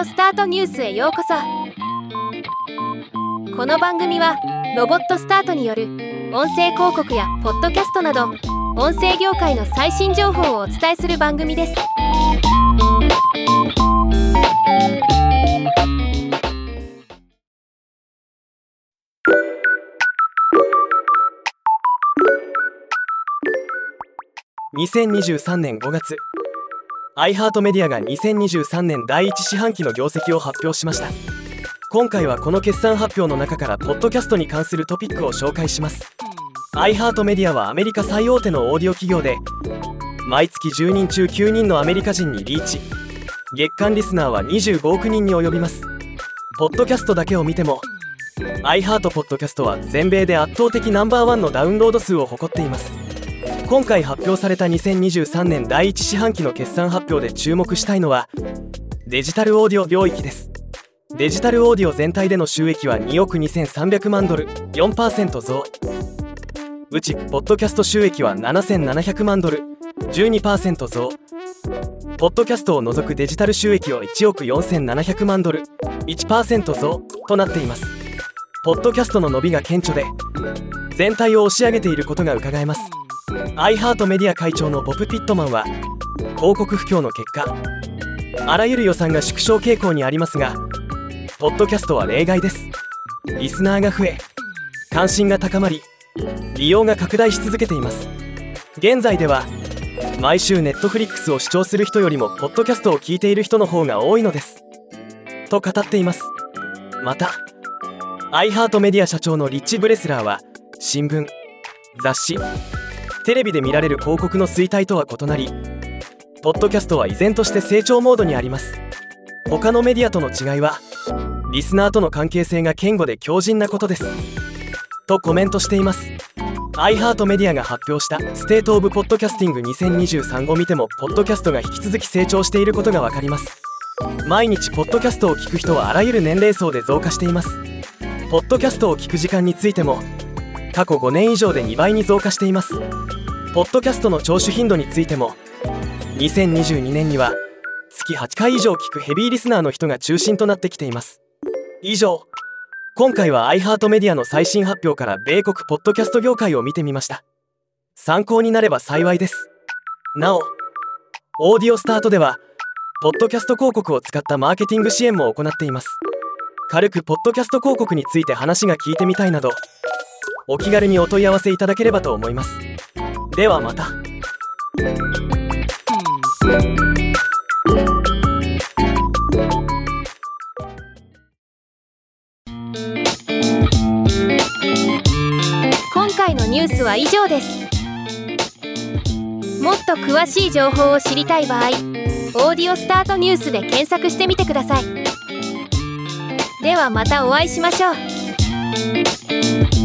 オスタートニュースへようこそ。この番組はロボットスタートによる音声広告やポッドキャストなど音声業界の最新情報をお伝えする番組です。2023年5月。iHeartMedia が2023年第1四半期の業績を発表しました。今回はこの決算発表の中からポッドキャストに関するトピックを紹介します。 iHeartMedia はアメリカ最大手のオーディオ企業で毎月10人中9人のアメリカ人にリーチ。月間リスナーは25億人に及びます。ポッドキャストだけを見ても iHeartPodcasts は全米で圧倒的ナンバーワンのダウンロード数を誇っています。今回発表された2023年第1四半期の決算発表で注目したいのはデジタルオーディオ領域です。デジタルオーディオ全体での収益は2億2300万ドル4%増。うちポッドキャスト収益は7700万ドル12%増。ポッドキャストを除くデジタル収益は1億4700万ドル1%増となっています。ポッドキャストの伸びが顕著で全体を押し上げていることがうかがえます。アイハートメディア会長のボブ・ピットマンは広告不況の結果あらゆる予算が縮小傾向にありますがポッドキャストは例外です。リスナーが増え関心が高まり利用が拡大し続けています。現在では毎週ネットフリックスを視聴する人よりもポッドキャストを聞いている人の方が多いのです。と語っています。また iHeartMedia 社長のリッチ・ブレスラーは新聞雑誌テレビで見られる広告の衰退とは異なりポッドキャストは依然として成長モードにあります。他のメディアとの違いはリスナーとの関係性が堅固で強靭なことです。とコメントしています。 iHeartMedia が発表した State of Podcasting 2023を見てもポッドキャストが引き続き成長していることが分かります。毎日ポッドキャストを聞く人はあらゆる年齢層で増加しています。ポッドキャストを聞く時間についても過去5年以上で2倍に増加しています。ポッドキャストの聴取頻度についても2022年には月8回以上聞くヘビーリスナーの人が中心となってきています。以上今回は iHeart メディアの最新発表から米国ポッドキャスト業界を見てみました。参考になれば幸いです。なおオーディオスタートではポッドキャスト広告を使ったマーケティング支援も行っています。軽くポッドキャスト広告について話が聞いてみたいなどお気軽にお問い合わせいただければと思います。ではまた。今回のニュースは以上です。もっと詳しい情報を知りたい場合「オーディオスタートニュース」で検索してみてください。ではまたお会いしましょう。